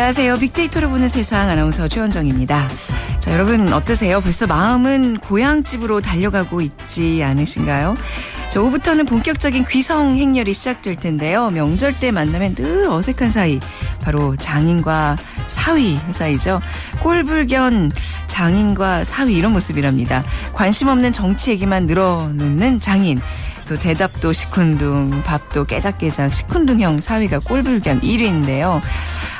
안녕하세요. 빅데이터로 보는 세상 아나운서 최원정입니다. 자, 여러분 어떠세요? 벌써 마음은 고향집으로 달려가고 있지 않으신가요? 자, 오후부터는 본격적인 귀성 행렬이 시작될 텐데요. 명절 때 만나면 늘 어색한 사이. 바로 장인과 사위 사이죠. 꼴불견 장인과 사위 이런 모습이랍니다. 관심 없는 정치 얘기만 늘어놓는 장인. 또 대답도 시큰둥, 밥도 깨작깨작 시큰둥형 사위가 꼴불견 1위인데요.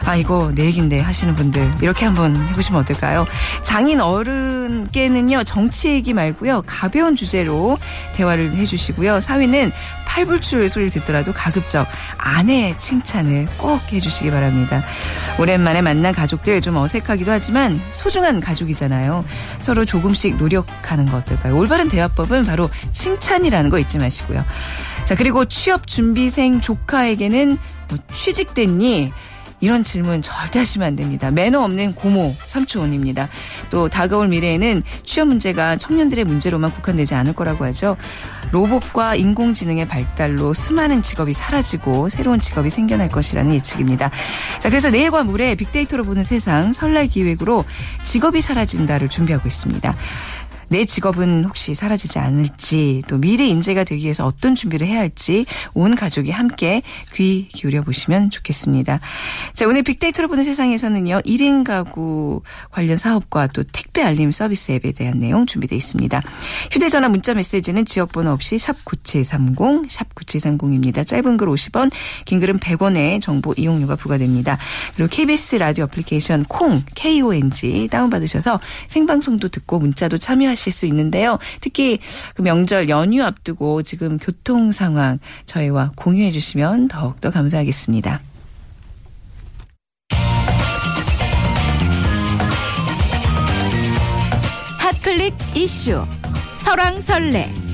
아 이거 내 얘긴데 하시는 분들 이렇게 한번 해보시면 어떨까요? 장인 어른께는요 정치 얘기 말고요 가벼운 주제로 대화를 해주시고요 사위는 팔불출 소리를 듣더라도 가급적 아내 칭찬을 꼭 해주시기 바랍니다. 오랜만에 만난 가족들 좀 어색하기도 하지만 소중한 가족이잖아요. 서로 조금씩 노력하는 거 어떨까요? 올바른 대화법은 바로 칭찬이라는 거 잊지 마시고요. 자 그리고 취업 준비생 조카에게는 뭐 취직됐니? 이런 질문 절대 하시면 안 됩니다. 매너 없는 고모, 삼촌입니다. 또 다가올 미래에는 취업 문제가 청년들의 문제로만 국한되지 않을 거라고 하죠. 로봇과 인공지능의 발달로 수많은 직업이 사라지고 새로운 직업이 생겨날 것이라는 예측입니다. 자, 그래서 내일과 모레 빅데이터로 보는 세상 설날 기획으로 직업이 사라진다를 준비하고 있습니다. 내 직업은 혹시 사라지지 않을지 또 미래 인재가 되기 위해서 어떤 준비를 해야 할지 온 가족이 함께 귀 기울여 보시면 좋겠습니다. 자, 오늘 빅데이터로 보는 세상에서는요. 1인 가구 관련 사업과 또 택배 알림 서비스 앱에 대한 내용 준비되어 있습니다. 휴대 전화 문자 메시지는 지역 번호 없이 샵 9730, 샵 9730입니다. 짧은 글 50원, 긴 글은 100원의 정보 이용료가 부과됩니다. 그리고 KBS 라디오 애플리케이션 콩, KONG 다운 받으셔서 생방송도 듣고 문자도 참여하시 하실 수 있는데요. 특히 그 명절 연휴 앞두고 지금 교통 상황 저희와 공유해 주시면 더욱더 감사하겠습니다. 핫클릭 이슈 설왕설래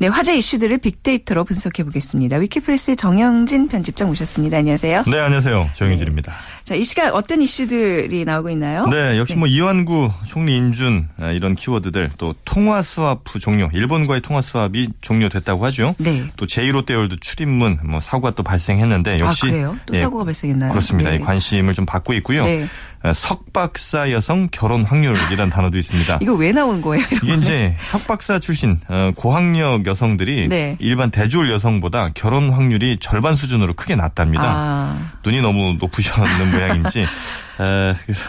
네, 화제 이슈들을 빅데이터로 분석해 보겠습니다. 위키프레스의 정영진 편집장 오셨습니다. 안녕하세요. 네, 안녕하세요. 정영진입니다. 네. 자, 이 시간 어떤 이슈들이 나오고 있나요? 네, 역시 네. 뭐 이완구, 총리 인준 아, 이런 키워드들 또 통화 수합 종료, 일본과의 통화 수합이 종료됐다고 하죠. 네. 또 제1롯데월드 출입문 뭐 사고가 또 발생했는데 역시 아, 그래요? 또 예, 사고가 발생했나요? 그렇습니다. 네. 관심을 좀 받고 있고요. 네. 어, 석박사 여성 결혼 확률이라는 단어도 있습니다. 이거 왜 나온 거예요? 이게 이제 석박사 출신 어, 고학력 여성들이 네. 일반 대졸 여성보다 결혼 확률이 절반 수준으로 크게 낮답니다. 아. 눈이 너무 높으셨는 모양인지 그래서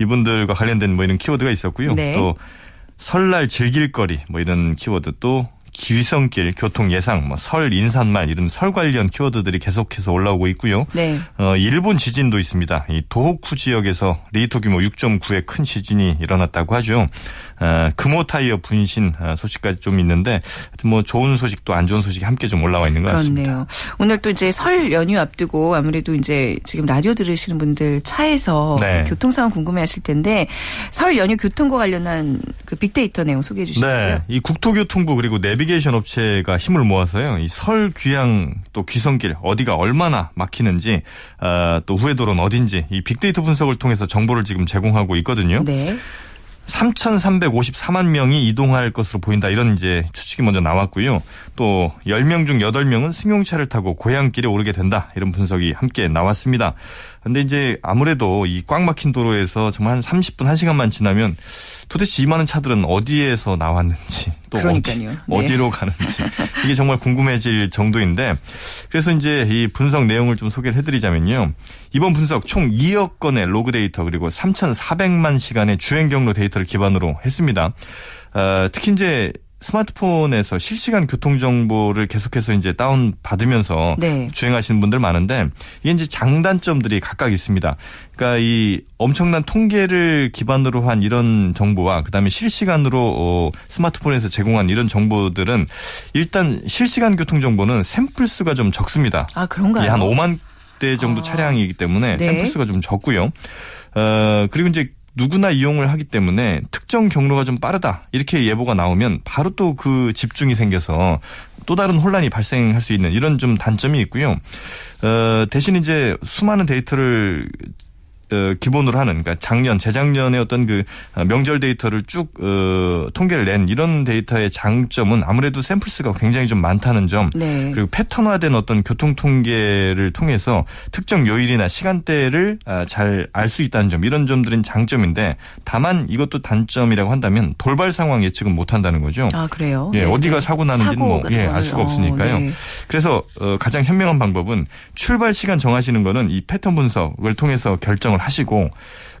이분들과 관련된 뭐 이런 키워드가 있었고요. 네. 또 설날 즐길 거리 뭐 이런 키워드 또 귀성길, 교통 예상, 뭐 설, 인사말 이런 설 관련 키워드들이 계속해서 올라오고 있고요. 네. 어, 일본 지진도 있습니다. 이 도호쿠 지역에서 리히터 규모 6.9의 큰 지진이 일어났다고 하죠. 어, 금호 타이어 분신 어, 소식까지 좀 있는데 뭐 좋은 소식도 안 좋은 소식이 함께 좀 올라와 있는 것 같습니다. 그렇네요. 오늘 또 이제 설 연휴 앞두고 아무래도 이제 지금 라디오 들으시는 분들 차에서 네. 교통 상황 궁금해하실 텐데 설 연휴 교통과 관련한 그 빅데이터 내용 소개해 주시고요. 네, 이 국토교통부 그리고 내비 게이션 업체가 힘을 모아서요. 이 설 귀향 또 귀성길 어디가 얼마나 막히는지 어, 또 후회도로는 어딘지 이 빅데이터 분석을 통해서 정보를 지금 제공하고 있거든요. 네. 3,354만 명이 이동할 것으로 보인다. 이런 이제 추측이 먼저 나왔고요. 또 10명 중 8명은 승용차를 타고 고향길에 오르게 된다. 이런 분석이 함께 나왔습니다. 근데 이제 아무래도 이 꽉 막힌 도로에서 정말 한 30분, 1시간만 지나면 도대체 이 많은 차들은 어디에서 나왔는지 또 그러니까요. 어디, 네. 로 가는지 이게 정말 궁금해질 정도인데 그래서 이제 이 분석 내용을 좀 소개를 해드리자면요. 이번 분석 총 2억 건의 로그 데이터 그리고 3,400만 시간의 주행 경로 데이터를 기반으로 했습니다. 어, 특히 이제 스마트폰에서 실시간 교통 정보를 계속해서 이제 다운 받으면서 네. 주행하시는 분들 많은데 이게 이제 장단점들이 각각 있습니다. 그러니까 이 엄청난 통계를 기반으로 한 이런 정보와 그다음에 실시간으로 어 스마트폰에서 제공한 이런 정보들은 일단 실시간 교통 정보는 샘플 수가 좀 적습니다. 아 그런가요? 한 5만 대 정도 아. 차량이기 때문에 네. 샘플 수가 좀 적고요. 어 그리고 이제 누구나 이용을 하기 때문에 특정 경로가 좀 빠르다 이렇게 예보가 나오면 바로 또 그 집중이 생겨서 또 다른 혼란이 발생할 수 있는 이런 좀 단점이 있고요. 어, 대신 이제 수많은 데이터를 어, 기본으로 하는 그러니까 작년 재작년에 어떤 그 어, 명절 데이터를 쭉 어, 통계를 낸 이런 데이터의 장점은 아무래도 샘플 수가 굉장히 좀 많다는 점 네. 그리고 패턴화된 어떤 교통 통계를 통해서 특정 요일이나 시간대를 아, 잘알 수 있다는 점 이런 점들은 장점인데 다만 이것도 단점이라고 한다면 돌발 상황 예측은 못 한다는 거죠. 아 그래요? 예, 네. 어디가 사고 나는지는 뭐 예, 알 수가 없으니까요. 어, 네. 그래서 어, 가장 현명한 방법은 출발 시간 정하시는 거는 이 패턴 분석을 통해서 결정을 하시고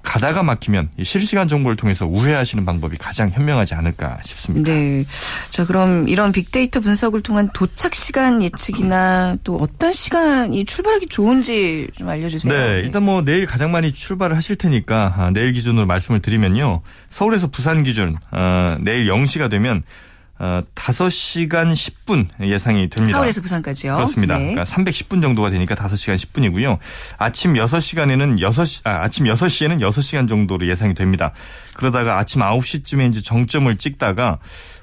가다가 막히면 실시간 정보를 통해서 우회하시는 방법이 가장 현명하지 않을까 싶습니다. 네. 자, 그럼 이런 빅데이터 분석을 통한 도착 시간 예측이나 또 어떤 시간이 출발하기 좋은지 좀 알려주세요. 네. 일단 뭐 내일 가장 많이 출발을 하실 테니까 아, 내일 기준으로 말씀을 드리면요. 서울에서 부산 기준 어, 내일 0시가 되면 어, 5시간 10분 예상이 됩니다. 서울에서 부산까지요? 그렇습니다. 네. 그러니까 310분 정도가 되니까 5시간 10분이고요. 아침 6시간에는 6시, 아, 아침 6시에는 6시간 정도로 예상이 됩니다. 그러다가 아침 9시쯤에 이제 정점을 찍다가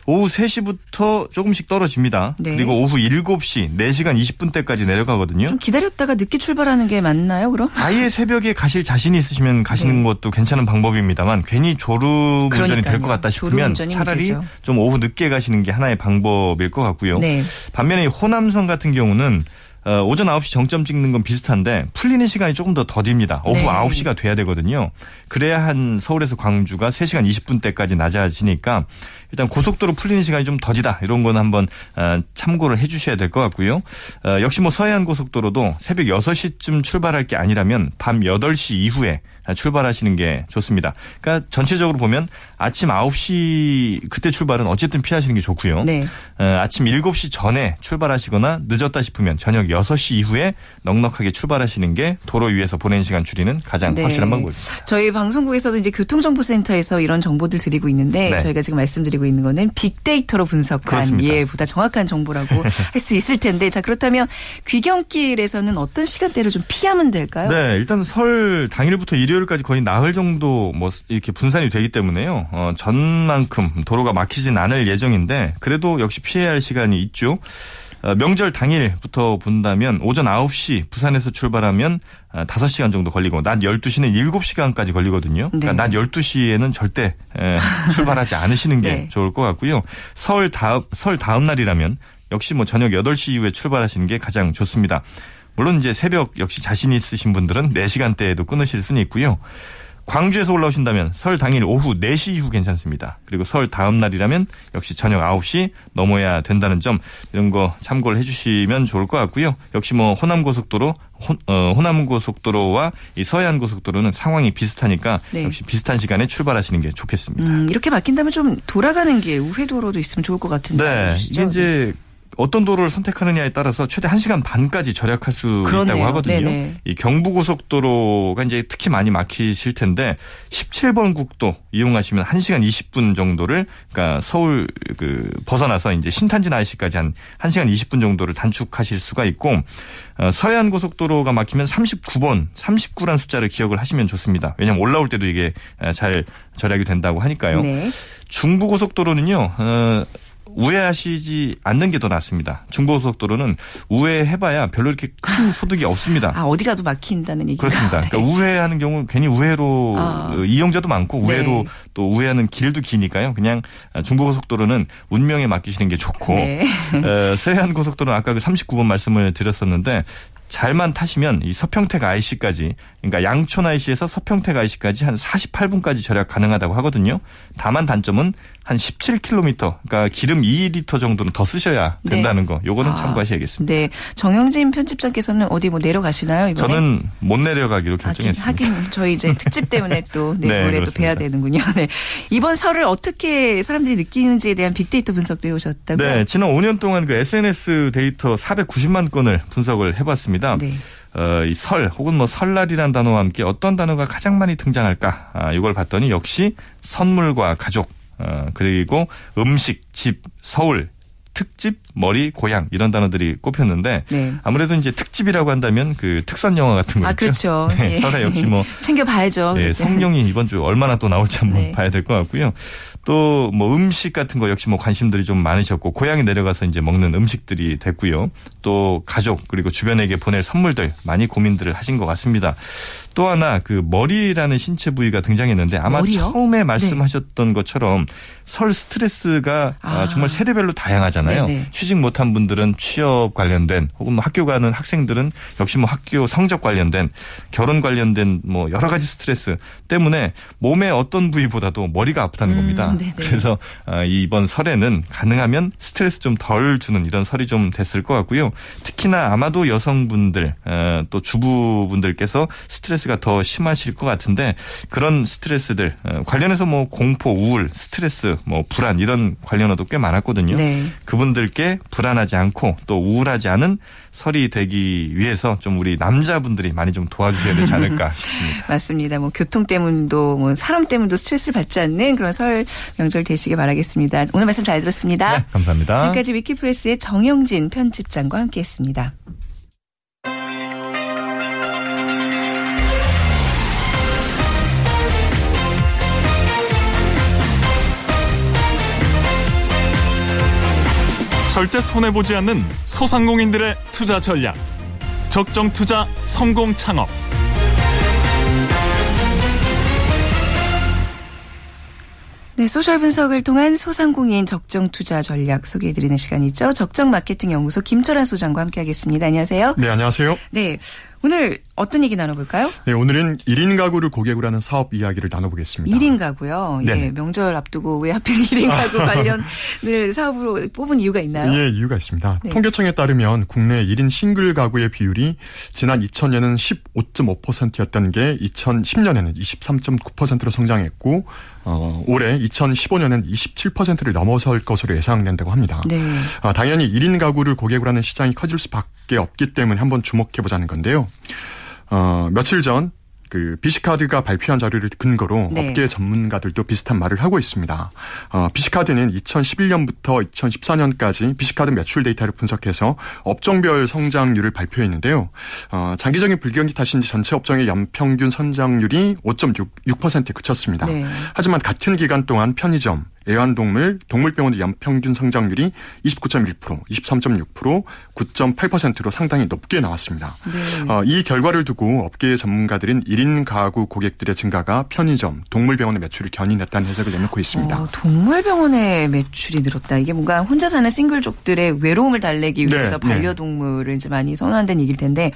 오후 3시부터 조금씩 떨어집니다. 네. 그리고 오후 7시 4시간 20분 때까지 내려가거든요. 좀 기다렸다가 늦게 출발하는 게 맞나요, 그럼? 아예 새벽에 가실 자신이 있으시면 가시는 네. 것도 괜찮은 방법입니다만 괜히 졸음 운전이 될 것 같다 싶으면 차라리 문제죠. 좀 오후 늦게 가시는 게 하나의 방법일 것 같고요. 네. 반면에 호남선 같은 경우는 어, 오전 9시 정점 찍는 건 비슷한데 풀리는 시간이 조금 더 더딥니다. 오후 네. 9시가 돼야 되거든요. 그래야 한 서울에서 광주가 3시간 20분 대까지 낮아지니까 일단 고속도로 풀리는 시간이 좀 더디다. 이런 건 한번 어, 참고를 해 주셔야 될 것 같고요. 어, 역시 뭐 서해안 고속도로도 새벽 6시쯤 출발할 게 아니라면 밤 8시 이후에 출발하시는 게 좋습니다. 그러니까 전체적으로 보면 아침 9시 그때 출발은 어쨌든 피하시는 게 좋고요. 네. 어, 아침 7시 전에 출발하시거나 늦었다 싶으면 저녁 6시 이후에 넉넉하게 출발하시는 게 도로 위에서 보낸 시간 줄이는 가장 네. 확실한 방법입니다. 저희 방송국에서도 이제 교통정보센터에서 이런 정보들 드리고 있는데 네. 저희가 지금 말씀드리고 있는 거는 빅데이터로 분석한 예, 보다 정확한 정보라고 할 수 있을 텐데 자 그렇다면 귀경길에서는 어떤 시간대를 좀 피하면 될까요? 네, 일단 설 당일부터 일요일까지 거의 나흘 정도 뭐 이렇게 분산이 되기 때문에요. 어, 전만큼 도로가 막히진 않을 예정인데 그래도 역시 피해야 할 시간이 있죠. 어, 명절 당일부터 본다면 오전 9시 부산에서 출발하면 5시간 어, 정도 걸리고 낮 12시는 7시간까지 걸리거든요. 그러니까 네. 낮 12시에는 절대 출발하지 않으시는 게 네. 좋을 것 같고요. 설 다음 설 다음 날이라면 역시 뭐 저녁 8시 이후에 출발하시는 게 가장 좋습니다. 물론 이제 새벽 역시 자신 있으신 분들은 4시간대에도 끊으실 수는 있고요. 광주에서 올라오신다면 설 당일 오후 4시 이후 괜찮습니다. 그리고 설 다음 날이라면 역시 저녁 9시 넘어야 된다는 점 이런 거 참고를 해주시면 좋을 것 같고요. 역시 뭐 호남고속도로 호, 어, 호남고속도로와 이 서해안고속도로는 상황이 비슷하니까 네. 역시 비슷한 시간에 출발하시는 게 좋겠습니다. 음, 이렇게 바뀐다면 좀 돌아가는 게 우회도로도 있으면 좋을 것 같은데. 네. 이게 이제 어떤 도로를 선택하느냐에 따라서 최대 1시간 반까지 절약할 수 그렇네요. 있다고 하거든요. 네네. 이 경부고속도로가 이제 특히 많이 막히실 텐데 17번 국도 이용하시면 1시간 20분 정도를 그러니까 서울 그 벗어나서 이제 신탄진 IC까지 한 1시간 20분 정도를 단축하실 수가 있고 어, 서해안 고속도로가 막히면 39번, 39란 숫자를 기억을 하시면 좋습니다. 왜냐하면 올라올 때도 이게 잘 절약이 된다고 하니까요. 네. 중부고속도로는요. 어, 우회하시지 않는 게 더 낫습니다. 중부고속도로는 우회해봐야 별로 이렇게 큰 소득이 없습니다. 아 어디 가도 막힌다는 얘기가 그렇습니다. 그러니까 네. 우회하는 경우 괜히 우회로 아. 이용자도 많고 우회로 네. 또 우회하는 길도 기니까요. 그냥 중부고속도로는 운명에 맡기시는 게 좋고 네. 어, 서해안 고속도로는 아까 그 39번 말씀을 드렸었는데 잘만 타시면 이 서평택 IC까지 그러니까 양촌 IC에서 서평택 IC까지 한 48분까지 절약 가능하다고 하거든요. 다만 단점은 한 17km 그러니까 기름 2리터 정도는 더 쓰셔야 네. 된다는 네. 거. 요거는 아, 참고하셔야겠습니다. 네. 정영진 편집장께서는 어디 뭐 내려가시나요, 이번에? 저는 못 내려가기로 결정했습니다. 하긴, 하긴 저희 이제 특집 때문에 또 내일모레 네, 또 뵈야 되는군요. 네. 이번 설을 어떻게 사람들이 느끼는지에 대한 빅데이터 분석도 해 오셨다고요? 네. 지난 5년 동안 그 SNS 데이터 490만 건을 분석을 해 봤습니다. 네. 어, 이 설 혹은 뭐 설날이란 단어와 함께 어떤 단어가 가장 많이 등장할까? 아, 이걸 봤더니 역시 선물과 가족, 어, 그리고 음식, 집, 서울, 특집, 머리, 고향 이런 단어들이 꼽혔는데 네. 아무래도 이제 특집이라고 한다면 그 특선 영화 같은 거죠. 아 그렇죠. 네, 예. 설에 역시 뭐 챙겨봐야죠. 네, 성룡이 이번 주 얼마나 또 나올지 한번 네. 봐야 될 것 같고요. 또 뭐 음식 같은 거 역시 뭐 관심들이 좀 많으셨고 고향에 내려가서 이제 먹는 음식들이 됐고요. 또 가족 그리고 주변에게 보낼 선물들 많이 고민들을 하신 것 같습니다. 또 하나 그 머리라는 신체 부위가 등장했는데 아마 머리요? 처음에 말씀하셨던 네. 것처럼 설 스트레스가 아. 정말 세대별로 다양하잖아요. 네네. 취직 못한 분들은 취업 관련된 혹은 뭐 학교 가는 학생들은 역시 뭐 학교 성적 관련된 결혼 관련된 뭐 여러 가지 스트레스 때문에 몸의 어떤 부위보다도 머리가 아프다는 음, 겁니다. 네네. 그래서 아, 이번 설에는 가능하면 스트레스 좀 덜 주는 이런 설이 좀 됐을 것 같고요. 특히나 아마도 여성분들 어, 또 주부분들께서 스트레스 가 더 심하실 것 같은데 그런 스트레스들 어, 관련해서 뭐 공포, 우울, 스트레스 뭐 불안 이런 관련어도 꽤 많았거든요. 네. 그분들께 불안하지 않고 또 우울하지 않은 설이 되기 위해서 좀 우리 남자분들이 많이 좀 도와주셔야 되지 않을까 싶습니다. 맞습니다. 뭐 교통 때문도 뭐 사람 때문도 스트레스를 받지 않는 그런 설 명절 되시길 바라겠습니다. 오늘 말씀 잘 들었습니다. 네, 감사합니다. 지금까지 위키프레스의 정영진 편집장과 함께했습니다. 절대 손해보지 않는 소상공인들의 투자 전략. 적정 투자 성공 창업. 네, social 분석을 통한 소상공인 적정 투자 전략 소개해 드리는 시간이죠. 적정 마케팅 연구소 김철환 소장과 함께 하겠습니다. 안녕하세요. 네, 안녕하세요. 네, 오늘 어떤 얘기 나눠볼까요? 네, 오늘은 1인 가구를 고객으로 하는 사업 이야기를 나눠보겠습니다. 1인 가구요? 네. 예, 명절 앞두고 왜 하필 1인 가구 관련을 사업으로 뽑은 이유가 있나요? 예, 이유가 있습니다. 네. 통계청에 따르면 국내 1인 싱글 가구의 비율이 지난 2000년에는 15.5%였던 게 2010년에는 23.9%로 성장했고 어, 올해 2015년엔 27%를 넘어설 것으로 예상된다고 합니다. 네. 어, 당연히 1인 가구를 고객으로 하는 시장이 커질 수밖에 없기 때문에 한번 주목해보자는 건데요. 어, 며칠 전 그 BC카드가 발표한 자료를 근거로 네. 업계 전문가들도 비슷한 말을 하고 있습니다. 어, BC카드는 2011년부터 2014년까지 BC카드 매출 데이터를 분석해서 업종별 성장률을 발표했는데요. 어, 장기적인 불경기 탓인지 전체 업종의 연평균 성장률이 5.6%에 그쳤습니다. 네. 하지만 같은 기간 동안 편의점, 애완동물, 동물병원의 연평균 성장률이 29.1%, 23.6%, 9.8%로 상당히 높게 나왔습니다. 네. 어, 이 결과를 두고 업계의 전문가들은 1인 가구 고객들의 증가가 편의점, 동물병원의 매출을 견인했다는 해석을 내놓고 있습니다. 어, 동물병원의 매출이 늘었다. 이게 뭔가 혼자 사는 싱글족들의 외로움을 달래기 네, 위해서 네, 반려동물을 네. 이제 많이 선호한다는 얘기일 텐데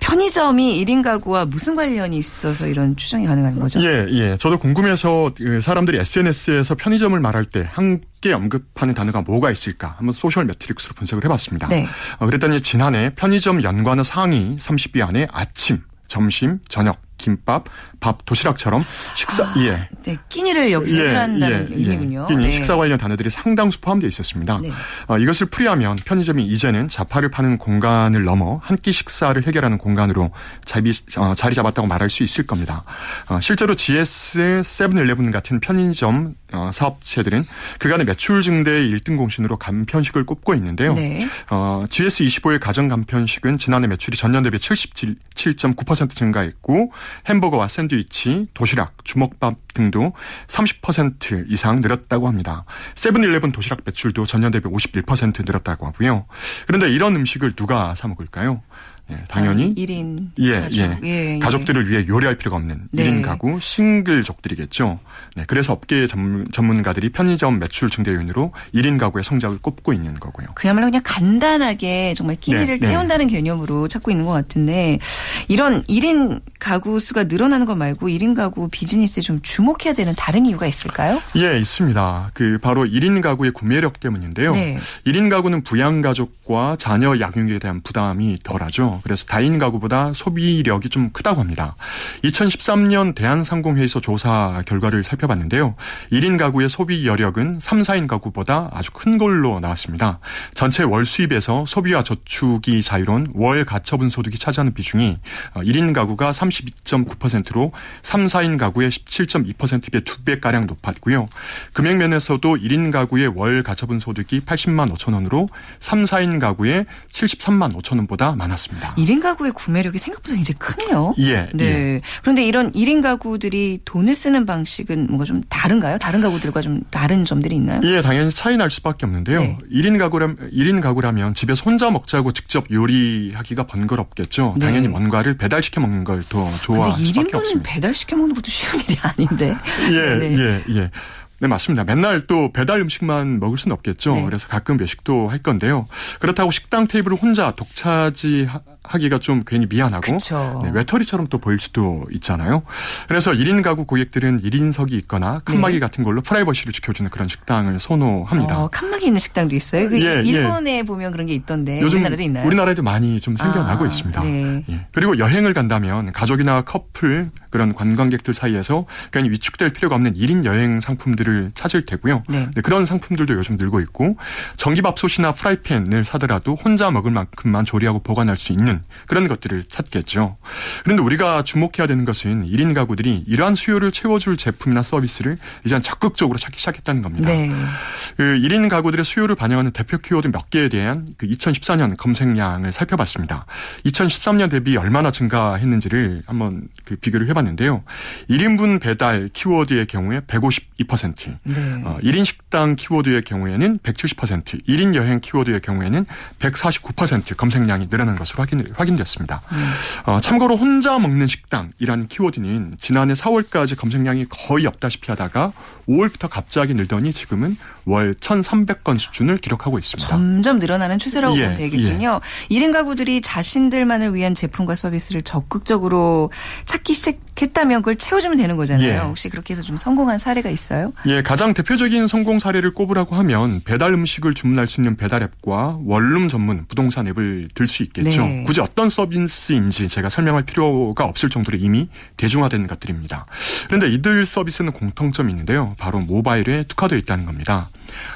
편의점이 1인 가구와 무슨 관련이 있어서 이런 추정이 가능한 거죠? 예, 예. 저도 궁금해서 그 사람들이 SNS에서 편의점을 말할 때 함께 언급하는 단어가 뭐가 있을까 한번 Social Metrics로 분석을 해봤습니다. 네. 어, 그랬더니 지난해 편의점 연관어 상위 30위 안에 아침, 점심, 저녁, 김밥, 밥, 도시락처럼 식사 아, 예. 네, 끼니를 여기서 예, 한다는 예, 예, 의미군요. 끼니 네. 식사 관련 단어들이 상당수 포함되어 있었습니다. 네. 어, 이것을 풀이하면 편의점이 이제는 잡화를 파는 공간을 넘어 한 끼 식사를 해결하는 공간으로 자리, 어, 자리 잡았다고 말할 수 있을 겁니다. 어, 실제로 GS, 세븐일레븐 같은 편의점 어, 사업체들은 그간의 매출 증대의 1등 공신으로 간편식을 꼽고 있는데요. 네. 어, GS25의 가정 간편식은 지난해 매출이 전년 대비 77.9% 증가했고 햄버거와 샌드위치, 도시락, 주먹밥 등도 30% 이상 늘었다고 합니다. 세븐일레븐 도시락 매출도 전년 대비 51% 늘었다고 하고요. 그런데 이런 음식을 누가 사 먹을까요? 예, 당연히 1인 예, 가족. 예. 예, 예. 가족들을 위해 요리할 필요가 없는 네. 1인 가구 싱글족들이겠죠. 네, 그래서 업계 전문, 전문가들이 편의점 매출 증대 요인으로 1인 가구의 성장을 꼽고 있는 거고요. 그야말로 그냥 간단하게 정말 끼니를 네, 태운다는 네. 개념으로 찾고 있는 것 같은데 이런 1인 가구 수가 늘어나는 것 말고 1인 가구 비즈니스에 좀 주목해야 되는 다른 이유가 있을까요? 예, 있습니다. 그 바로 1인 가구의 구매력 때문인데요. 네. 1인 가구는 부양 가족과 자녀 양육에 대한 부담이 덜하죠. 그래서 다인 가구보다 소비력이 좀 크다고 합니다. 2013년 대한상공회의소 조사 결과를 살펴봤는데요. 1인 가구의 소비 여력은 3, 4인 가구보다 아주 큰 걸로 나왔습니다. 전체 월 수입에서 소비와 저축이 자유로운 월 가처분 소득이 차지하는 비중이 1인 가구가 32.9%로 3, 4인 가구의 17.2%의 2배가량 높았고요. 금액 면에서도 1인 가구의 월 가처분 소득이 80만 5천 원으로 3, 4인 가구의 73만 5천 원보다 많았습니다. 있습니다. 1인 가구의 구매력이 생각보다 굉장히 크네요. 예. 네. 예. 그런데 이런 1인 가구들이 돈을 쓰는 방식은 뭔가 좀 다른가요? 다른 가구들과 좀 다른 점들이 있나요? 예, 당연히 차이 날 수밖에 없는데요. 네. 1인 가구라면 1인 가구라면 집에서 혼자 먹자고 직접 요리하기가 번거롭겠죠. 네. 당연히 뭔가를 배달시켜 먹는 걸 더 좋아할 수밖에 없습니다. 배달시켜 먹는 것도 쉬운 일이 아닌데. 예, 네. 예, 예. 네, 맞습니다. 맨날 또 배달 음식만 먹을 수는 없겠죠. 네. 그래서 가끔 외식도 할 건데요. 그렇다고 식당 테이블을 혼자 독차지 하기가 좀 괜히 미안하고 네, 외톨이처럼 또 보일 수도 있잖아요. 그래서 1인 가구 고객들은 1인석이 있거나 칸막이 네. 같은 걸로 프라이버시를 지켜주는 그런 식당을 선호합니다. 어, 칸막이 있는 식당도 있어요? 그 예, 예. 일본에 예. 보면 그런 게 있던데 요즘 우리나라도 있나요? 우리나라에도 많이 좀 생겨나고 아, 있습니다. 네. 예. 그리고 여행을 간다면 가족이나 커플 그런 관광객들 사이에서 괜히 위축될 필요가 없는 1인 여행 상품들을 찾을 테고요. 네. 네, 그런 상품들도 요즘 늘고 있고 전기밥솥이나 프라이팬을 사더라도 혼자 먹을 만큼만 조리하고 보관할 수 있는 그런 것들을 찾겠죠. 그런데 우리가 주목해야 되는 것은 1인 가구들이 이러한 수요를 채워줄 제품이나 서비스를 이제 적극적으로 찾기 시작했다는 겁니다. 네. 그 1인 가구들의 수요를 반영하는 대표 키워드 몇 개에 대한 그 2014년 검색량을 살펴봤습니다. 2013년 대비 얼마나 증가했는지를 한번 그 비교를 해봤는데요. 1인분 배달 키워드의 경우에 152%, 네. 어, 1인 식당 키워드의 경우에는 170%, 1인 여행 키워드의 경우에는 149% 검색량이 늘어난 것으로 확인, 확인 됐습니다. 음. 어, 참고로 혼자 먹는 식당이라는 키워드는 지난해 4월까지 검색량이 거의 없다시피 하다가 5월부터 갑자기 늘더니 지금은 월 1,300건 수준을 기록하고 있습니다. 점점 늘어나는 추세라고 예, 보면 되겠군요. 예. 1인 가구들이 자신들만을 위한 제품과 서비스를 적극적으로 찾기 시작했다면 그걸 채워주면 되는 거잖아요. 예. 혹시 그렇게 해서 좀 성공한 사례가 있어요? 예, 가장 대표적인 성공 사례를 꼽으라고 하면 배달 음식을 주문할 수 있는 배달 앱과 원룸 전문 부동산 앱을 들 수 있겠죠. 네. 굳이 어떤 서비스인지 제가 설명할 필요가 없을 정도로 이미 대중화된 것들입니다. 그런데 이들 서비스는 공통점이 있는데요. 바로 모바일에 특화되어 있다는 겁니다.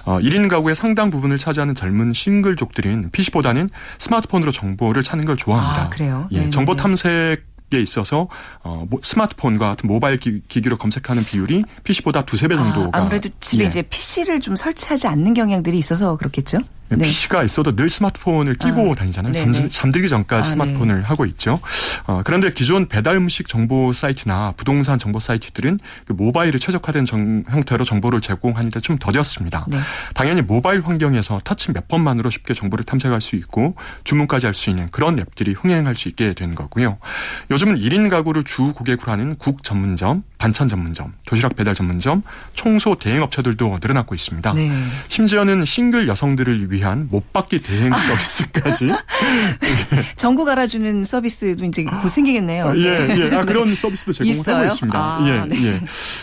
어, 1인 가구의 상당 부분을 차지하는 젊은 싱글족들은 PC보다는 스마트폰으로 정보를 찾는 걸 좋아합니다. 아, 그래요? 예, 정보 탐색 에 있어서 어, 스마트폰과 같은 모바일 기, 기로 검색하는 비율이 PC보다 두세 배 아, 정도가 아, 아무래도 집에 예. 이제 PC를 좀 설치하지 않는 경향들이 있어서 그렇겠죠? 네. PC가 있어도 늘 스마트폰을 끼고 아, 다니잖아요. 잠, 잠들 기 전까지 아, 스마트폰을 네. 하고 있죠. 어, 그런데 기존 배달 음식 정보 사이트나 부동산 정보 사이트들은 그 모바일에 최적화된 정, 형태로 정보를 제공하는데 좀 더뎠습니다. 네. 당연히 모바일 환경에서 터치 몇 번만으로 쉽게 정보를 탐색할 수 있고 주문까지 할 수 있는 그런 앱들이 흥행할 수 있게 된 거고요. 요즘은 1인 가구를 주 고객으로 하는 국 전문점, 반찬 전문점, 도시락 배달 전문점, 청소 대행 업체들도 늘어나고 있습니다. 네. 심지어는 싱글 여성들을 위해 위한 못 받기 대행 서비스까지 전국 알아주는 서비스도 이제 곧 생기겠네요. 아, 예, 예. 아, 그런 서비스도 제공을 있어요? 하고 있습니다. 아, 예, 네. 예.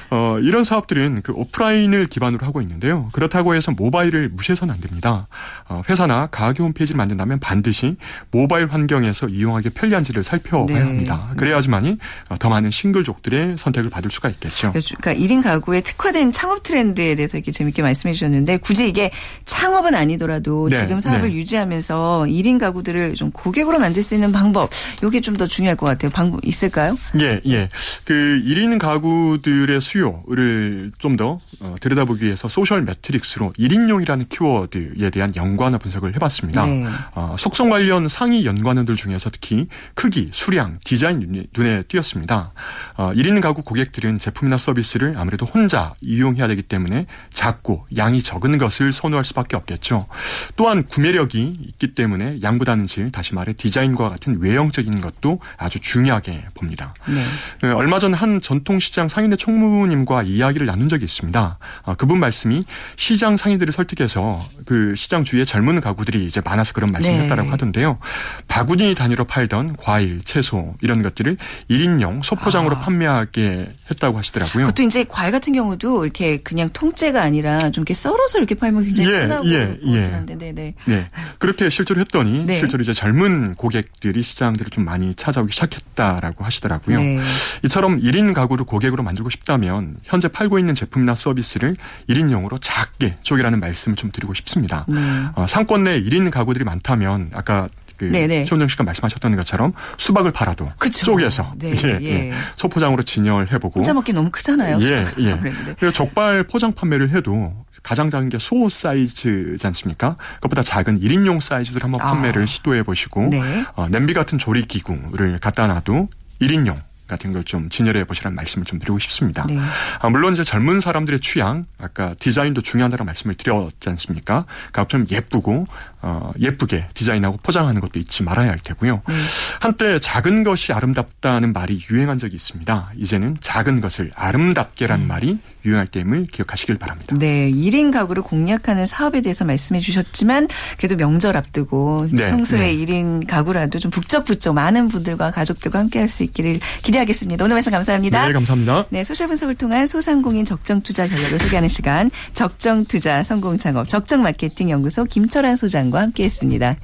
어, 이런 사업들은 그 오프라인을 기반으로 하고 있는데요. 그렇다고 해서 모바일을 무시해서는 안 됩니다. 어, 회사나 가게 홈페이지를 만든다면 반드시 모바일 환경에서 이용하기 편리한지를 살펴봐야 네. 합니다. 그래야지만이 어, 더 많은 싱글족들의 선택을 받을 수가 있겠죠. 그러니까 1인 가구에 특화된 창업 트렌드에 대해서 이렇게 재밌게 말씀해 주셨는데 굳이 이게 창업은 아니더라도 하더라도 네, 지금 사업을 네. 유지하면서 1인 가구들을 좀 고객으로 만들 수 있는 방법 이게 좀 더 중요할 것 같아요. 방법 있을까요? 예, 예. 그 1인 가구들의 수요를 좀더 어, 들여다보기 위해서 Social Metrics로 1인용이라는 키워드에 대한 연관어 분석을 해봤습니다. 네. 어, 속성 관련 상위 연관어들 중에서 특히 크기, 수량, 디자인 눈에, 눈에 띄었습니다. 어, 1인 가구 고객들은 제품이나 서비스를 아무래도 혼자 이용해야 되기 때문에 작고 양이 적은 것을 선호할 수밖에 없겠죠. 또한 구매력이 있기 때문에 양보다는 질 다시 말해 디자인과 같은 외형적인 것도 아주 중요하게 봅니다. 네. 그 얼마 전 한 전통시장 상인의 총무님과 이야기를 나눈 적이 있습니다. 아, 그분 말씀이 시장 상인들을 설득해서 그 시장 주위에 젊은 가구들이 이제 많아서 그런 말씀을 네. 했다라고 하던데요. 바구니 단위로 팔던 과일, 채소 이런 것들을 1인용 소포장으로 아. 판매하게 했다고 하시더라고요. 그것도 이제 과일 같은 경우도 이렇게 그냥 통째가 아니라 좀 이렇게 썰어서 이렇게 팔면 굉장히 예, 편하고 예, 예. 한데, 네, 네. 네. 그렇게 실제로 했더니 네. 실제로 이제 젊은 고객들이 시장들을 좀 많이 찾아오기 시작했다라고 하시더라고요. 네. 이처럼 1인 가구를 고객으로 만들고 싶다면 현재 팔고 있는 제품이나 서비스를 1인용으로 작게 쪼개라는 말씀을 좀 드리고 싶습니다. 네. 어, 상권 내 1인 가구들이 많다면 아까 그 최원정 씨가 말씀하셨던 것처럼 수박을 팔아도 그쵸. 쪼개서 네, 예, 예. 예. 소포장으로 진열해보고 혼자 먹기 너무 크잖아요. 예, 예. 그리고 족발 포장 판매를 해도 가장 작은 게 소 사이즈지 않습니까? 그것보다 작은 1인용 사이즈들 한번 판매를 아. 시도해 보시고 네. 어, 냄비 같은 조리 기구를 갖다 놔도 1인용 같은 걸 좀 진열해 보시라는 말씀을 좀 드리고 싶습니다. 네. 아, 물론 이제 젊은 사람들의 취향, 아까 디자인도 중요하다는 말씀을 드렸지 않습니까? 그러니까 좀 예쁘고 어, 예쁘게 디자인하고 포장하는 것도 잊지 말아야 할 테고요. 네. 한때 작은 것이 아름답다는 말이 유행한 적이 있습니다. 이제는 작은 것을 아름답게라는 음. 말이 유행할 때임을 기억하시길 바랍니다. 네, 1인 가구를 공략하는 사업에 대해서 말씀해 주셨지만 그래도 명절 앞두고 네, 평소에 네. 1인 가구라도 좀 북적북적 많은 분들과 가족들과 함께 할 수 있기를 기대하겠습니다. 오늘 말씀 감사합니다. 네, 감사합니다. 네, social 분석을 통한 소상공인 적정 투자 전략을 소개하는 시간 적정 투자 성공 창업 적정 마케팅 연구소 김철환 소장 과 함께 했습니다.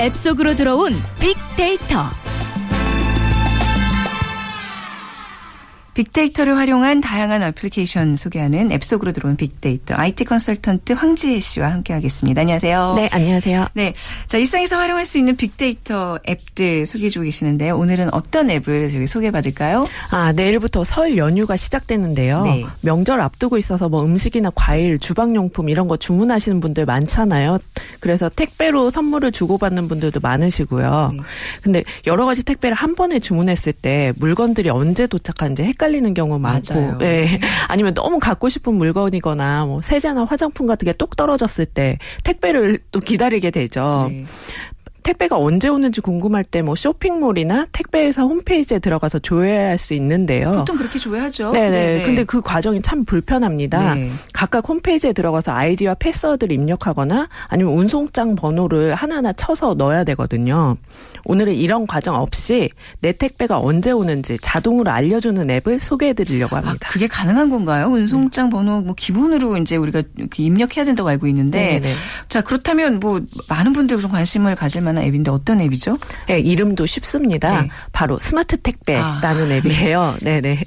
앱 속으로 들어온 빅데이터. 빅데이터를 활용한 다양한 애플리케이션 소개하는 앱 속으로 들어온 빅데이터 IT 컨설턴트 황지혜 씨와 함께하겠습니다. 안녕하세요. 네, 안녕하세요. 네, 자 일상에서 활용할 수 있는 빅데이터 앱들 소개해주고 계시는데요. 오늘은 어떤 앱을 저기 소개받을까요? 아 내일부터 설 연휴가 시작되는데요. 네. 명절 앞두고 있어서 뭐 음식이나 과일, 주방용품 이런 거 주문하시는 분들 많잖아요. 그래서 택배로 선물을 주고받는 분들도 많으시고요. 네. 근데 여러 가지 택배를 한 번에 주문했을 때 물건들이 언제 도착하는지 헷갈리 헷갈리는 경우 많고, 예. 네. 아니면 너무 갖고 싶은 물건이거나 뭐 세제나 화장품 같은 게 똑 떨어졌을 때 택배를 또 기다리게 되죠. 네. 택배가 언제 오는지 궁금할 때 뭐 쇼핑몰이나 택배회사 홈페이지에 들어가서 조회할 수 있는데요. 보통 그렇게 조회하죠. 네네. 네네. 근데 그 과정이 참 불편합니다. 네. 각각 홈페이지에 들어가서 아이디와 패스워드를 입력하거나 아니면 운송장 번호를 하나하나 쳐서 넣어야 되거든요. 오늘은 이런 과정 없이 내 택배가 언제 오는지 자동으로 알려주는 앱을 소개해 드리려고 아, 합니다. 아, 그게 가능한 건가요? 운송장 네. 번호 뭐 기본으로 이제 우리가 입력해야 된다고 알고 있는데 네네. 자, 그렇다면 뭐 많은 분들이 좀 관심을 가질 만한 앱인데 어떤 앱이죠? 네, 이름도 쉽습니다. 네. 바로 스마트 택배라는 아. 앱이에요. 네네.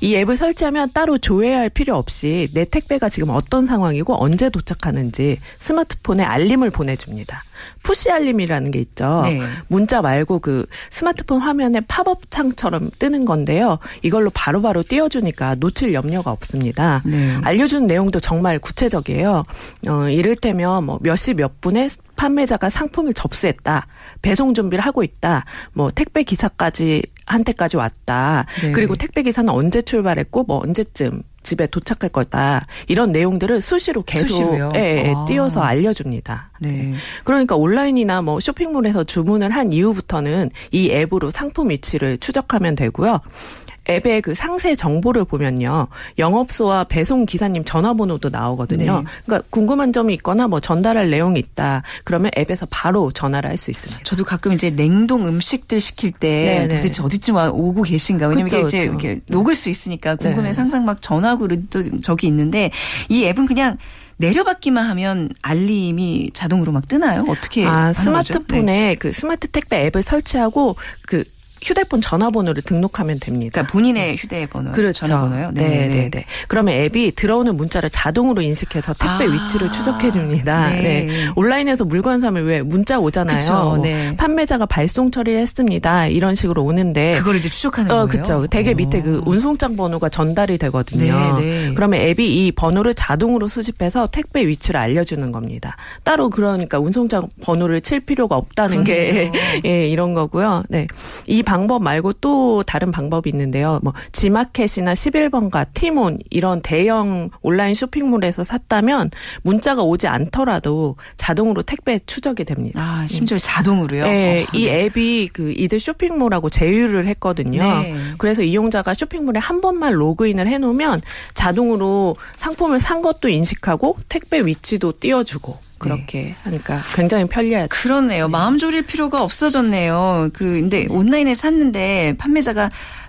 이 앱을 설치하면 따로 조회할 필요 없이 내 택배가 지금 어떤 상황이고 언제 도착하는지 스마트폰에 알림을 보내줍니다. 푸시 알림이라는 게 있죠. 네. 문자 말고 그 스마트폰 화면에 팝업 창처럼 뜨는 건데요. 이걸로 바로바로 바로 띄워주니까 놓칠 염려가 없습니다. 네. 알려준 내용도 정말 구체적이에요. 어, 이를테면 뭐 몇 시 몇 분에 판매자가 상품을 접수했다. 배송 준비를 하고 있다. 뭐 택배 기사까지 한테까지 왔다. 네. 그리고 택배 기사는 언제 출발했고 뭐 언제쯤 집에 도착할 거다. 이런 내용들을 수시로 계속 예, 예, 아. 띄워서 알려줍니다. 네. 네. 그러니까 온라인이나 뭐 쇼핑몰에서 주문을 한 이후부터는 이 앱으로 상품 위치를 추적하면 되고요. 앱의 그 상세 정보를 보면요. 영업소와 배송 기사님 전화번호도 나오거든요. 네. 그러니까 궁금한 점이 있거나 뭐 전달할 내용이 있다. 그러면 앱에서 바로 전화를 할 수 있습니다. 저도 가끔 이제 냉동 음식들 시킬 때 네네. 네. 도대체 어디쯤 와 오고 계신가. 왜냐면 그쵸, 이게 이제 이렇게 녹을 수 있으니까 궁금해서 네. 항상 막 전화고 적이 있는데 이 앱은 그냥 내려받기만 하면 알림이 자동으로 막 뜨나요? 어떻게? 아, 스마트폰에 네. 그 스마트 택배 앱을 설치하고 그 휴대폰 전화번호를 등록하면 됩니다. 그러니까 본인의 휴대번호, 그렇죠. 전화번호요. 네, 네, 네, 네. 그러면 앱이 들어오는 문자를 자동으로 인식해서 택배 아. 위치를 추적해 줍니다. 네. 네. 온라인에서 물건 사면 왜 문자 오잖아요. 뭐 네. 판매자가 발송 처리했습니다. 이런 식으로 오는데 그걸 이제 추적하는 어, 거예요. 그렇죠. 대개 밑에 그 운송장 번호가 전달이 되거든요. 네, 네. 그러면 앱이 이 번호를 자동으로 수집해서 택배 위치를 알려주는 겁니다. 따로 그러니까 운송장 번호를 칠 필요가 없다는 그러네요. 게 예, 이런 거고요. 네. 이 방법 말고 또 다른 방법이 있는데요. 뭐 지마켓이나 11번가, 티몬 이런 대형 온라인 쇼핑몰에서 샀다면 문자가 오지 않더라도 자동으로 택배 추적이 됩니다. 아, 심지어 자동으로요? 네, 어. 이 앱이 그 이들 쇼핑몰하고 제휴를 했거든요. 네. 그래서 이용자가 쇼핑몰에 한 번만 로그인을 해 놓으면 자동으로 상품을 산 것도 인식하고 택배 위치도 띄워주고 그렇게 네. 하니까 굉장히 편리하죠. 그러네요. 네. 마음 졸일 필요가 없어졌네요. 그 근데 온라인에 샀는데 판매자가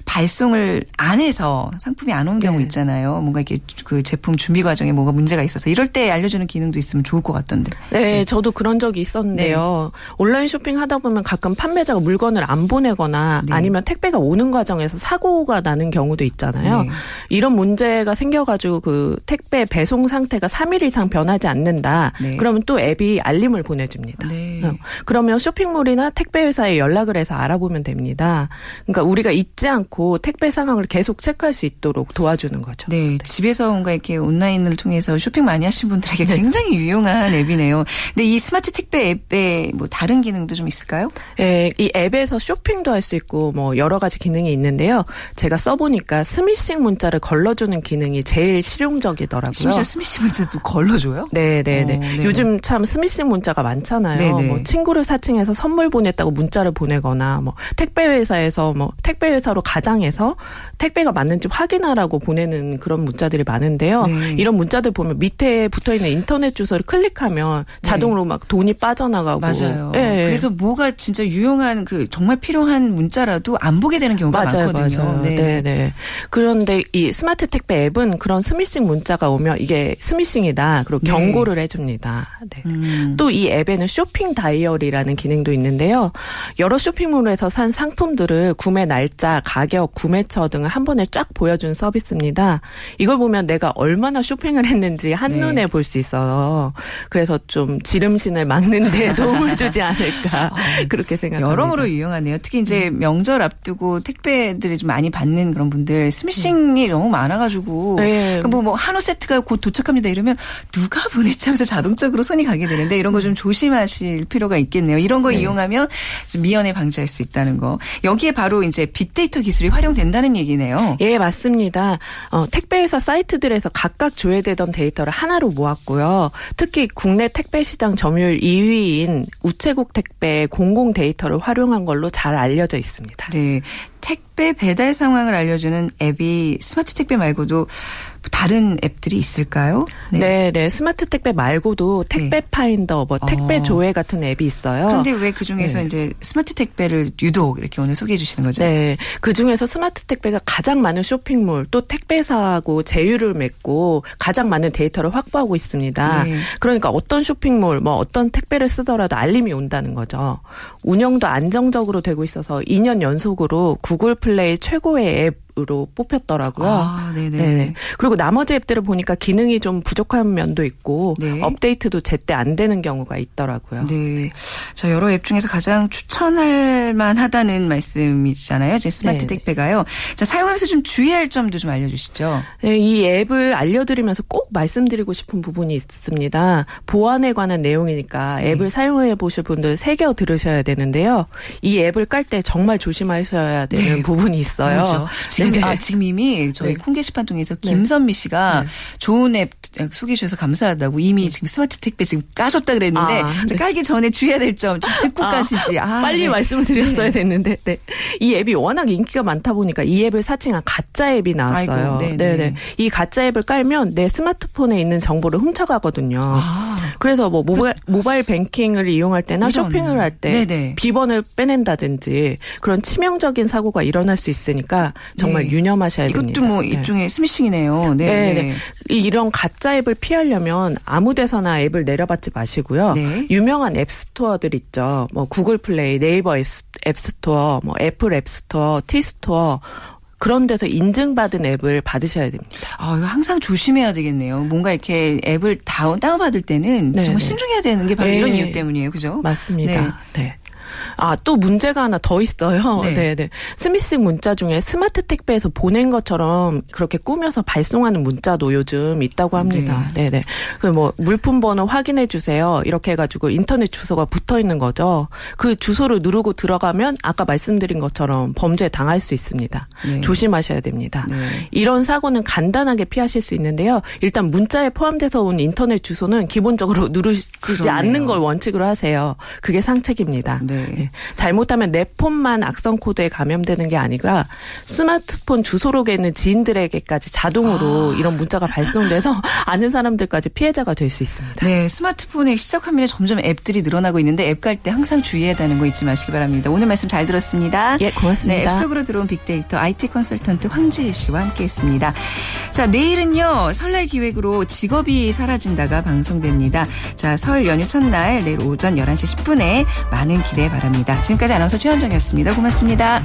발송을 안 해서 상품이 안 온 경우 네. 있잖아요. 뭔가 이렇게 그 제품 준비 과정에 뭐가 문제가 있어서 이럴 때 알려주는 기능도 있으면 좋을 것 같던데. 네, 네. 저도 그런 적이 있었는데요. 네. 온라인 쇼핑 하다 보면 가끔 판매자가 물건을 안 보내거나 네. 아니면 택배가 오는 과정에서 사고가 나는 경우도 있잖아요. 네. 이런 문제가 생겨가지고 그 택배 배송 상태가 3일 이상 변하지 않는다. 네. 그러면 또 앱이 알림을 보내줍니다. 어. 그러면 쇼핑몰이나 택배 회사에 연락을 해서 알아보면 됩니다. 그러니까 우리가 잊지 않고 택배 상황을 계속 체크할 수 있도록 도와주는 거죠. 네, 네. 집에서 뭔가 이렇게 온라인을 통해서 쇼핑 많이 하신 분들에게 네. 굉장히 유용한 앱이네요. 근데 이 스마트 택배 앱에 뭐 다른 기능도 좀 있을까요? 네, 이 앱에서 쇼핑도 할 수 있고 뭐 여러 가지 기능이 있는데요. 제가 써보니까 스미싱 문자를 걸러주는 기능이 제일 실용적이더라고요. 심지어 스미싱 문자도 걸러줘요? 네, 네, 네. 어, 요즘 참 스미싱 문자가 많잖아요. 네네. 뭐 친구를 사칭해서 선물 보냈다고 문자를 보내거나 뭐 택배 회사에서 뭐 택배 회사로 가 장해서 택배가 맞는지 확인하라고 보내는 그런 문자들이 많은데요. 네. 이런 문자들 보면 밑에 붙어 있는 인터넷 주소를 클릭하면 자동으로 네. 막 돈이 빠져나가고 맞아요. 네. 그래서 뭐가 진짜 유용한 그 정말 필요한 문자라도 안 보게 되는 경우가 맞아요, 많거든요. 맞아요. 네. 네, 네. 그런데 이 스마트 택배 앱은 그런 스미싱 문자가 오면 이게 스미싱이다. 그리고 네. 경고를 해줍니다. 네. 음. 또이 앱에는 쇼핑 다이어리라는 기능도 있는데요. 여러 쇼핑몰에서 산 상품들을 구매 날짜, 가격, 구매처 등을 한 번에 쫙 보여준 서비스입니다. 이걸 보면 내가 얼마나 쇼핑을 했는지 한눈에 네. 볼수 있어요. 그래서 좀 지름신을 막는 데 도움을 주지 않을까 아, 그렇게 생각합니다. 여러모로 유용하네요. 특히 이제 음. 명절 앞두고 택배들이 좀 많이 받는 그런 분들 스미싱이 음. 너무 많아가지고 네. 그러니까 뭐, 뭐 한우 세트가 곧 도착합니다 이러면 누가 보냈지 하면서 자동적으로 손이 가게 되는데 이런 거 좀 조심하실 필요가 있겠네요. 이런 거 네. 이용하면 좀 미연에 방지할 수 있다는 거. 여기에 바로 이제 빅데이터 기술 이 활용된다는 얘기네요. 예, 맞습니다. 어, 택배 회사 사이트들에서 각각 조회되던 데이터를 하나로 모았고요. 특히 국내 택배 시장 점유율 2위인 우체국 택배 공공 데이터를 활용한 걸로 잘 알려져 있습니다. 네. 택배 배달 상황을 알려주는 앱이 스마트 택배 말고도 다른 앱들이 있을까요? 네, 네, 네. 스마트 택배 말고도 택배 네. 파인더, 뭐 택배 어. 조회 같은 앱이 있어요. 그런데 왜 그 중에서 네. 이제 스마트 택배를 유독 이렇게 오늘 소개해 주시는 거죠? 네, 그 중에서 스마트 택배가 가장 많은 쇼핑몰 또 택배사하고 제휴를 맺고 가장 많은 데이터를 확보하고 있습니다. 네. 그러니까 어떤 쇼핑몰, 뭐 어떤 택배를 쓰더라도 알림이 온다는 거죠. 운영도 안정적으로 되고 있어서 2년 연속으로 구글 플레이 최고의 앱 으로 뽑혔더라고요. 아, 네네. 네. 그리고 나머지 앱들을 보니까 기능이 좀 부족한 면도 있고 네. 업데이트도 제때 안 되는 경우가 있더라고요. 네. 자, 여러 앱 중에서 가장 추천할 만하다는 말씀이잖아요. 제 스마트 네. 택배가요. 자, 사용하면서 좀 주의할 점도 좀 알려 주시죠. 네, 이 앱을 알려 드리면서 꼭 말씀드리고 싶은 부분이 있습니다. 보안에 관한 내용이니까 네. 앱을 사용해 보실 분들 새겨 들으셔야 되는데요. 이 앱을 깔 때 정말 조심하셔야 되는 네. 부분이 있어요. 그렇죠. 지금 네. 아 지금 이미 저희 네. 콩 게시판 통해서 네. 김선미 씨가 네. 좋은 앱 소개해 주셔서 감사하다고 이미 네. 지금 스마트 택배 지금 까셨다 그랬는데 아, 네. 깔기 전에 주의해야 될 점 좀 듣고 아, 까시지. 아, 빨리 말씀을 드렸어야 됐는데 네. 이 앱이 워낙 인기가 많다 보니까 이 앱을 사칭한 가짜 앱이 나왔어요. 아이고, 네네. 이 가짜 앱을 깔면 내 스마트폰에 있는 정보를 훔쳐가거든요. 아. 그래서 뭐 모바일, 그, 모바일 뱅킹을 이용할 때나 이런. 쇼핑을 할 때 비번을 빼낸다든지 그런 치명적인 사고가 일어날 수 있으니까 정말 네. 유념하셔야 이것도 됩니다. 이것도 뭐 네. 일종의 스미싱이네요. 네. 네. 네. 이런 가짜 앱을 피하려면 아무 데서나 앱을 내려받지 마시고요. 네. 유명한 앱 스토어들 있죠. 뭐 구글 플레이, 네이버 앱, 앱 스토어, 뭐 애플 앱 스토어, 티 스토어 그런 데서 인증받은 앱을 받으셔야 됩니다. 아, 이거 항상 조심해야 되겠네요. 뭔가 이렇게 앱을 다운, 다운받을 때는 네 정말 신중해야 되는 게 바로 네. 이런 이유 때문이에요. 그죠? 맞습니다. 네. 네. 아, 또 문제가 하나 더 있어요. 네. 네, 네. 스미싱 문자 중에 스마트 택배에서 보낸 것처럼 그렇게 꾸며서 발송하는 문자도 요즘 있다고 합니다. 네, 네. 그뭐 물품 번호 확인해 주세요. 이렇게 해 가지고 인터넷 주소가 붙어 있는 거죠. 그 주소를 누르고 들어가면 아까 말씀드린 것처럼 범죄에 당할 수 있습니다. 네. 조심하셔야 됩니다. 네. 이런 사고는 간단하게 피하실 수 있는데요. 일단 문자에 포함돼서 온 인터넷 주소는 기본적으로 누르시지 그러네요. 않는 걸 원칙으로 하세요. 그게 상책입니다. 네. 잘못하면 내 폰만 악성 코드에 감염되는 게 아니라 스마트폰 주소록에 있는 지인들에게까지 자동으로 아. 이런 문자가 발송돼서 아는 사람들까지 피해자가 될 수 있습니다. 네, 스마트폰의 시작 화면에 점점 앱들이 늘어나고 있는데 앱 갈 때 항상 주의해야 되는 거 잊지 마시기 바랍니다. 오늘 말씀 잘 들었습니다. 예, 고맙습니다. 네, 앱 속으로 들어온 빅데이터 IT 컨설턴트 황지혜 씨와 함께했습니다. 자, 내일은요 설날 기획으로 직업이 사라진다가 방송됩니다. 자, 설 연휴 첫날 내일 오전 11시 10분에 많은 기대 바랍니다. 지금까지 아나운서 최현정이었습니다. 고맙습니다.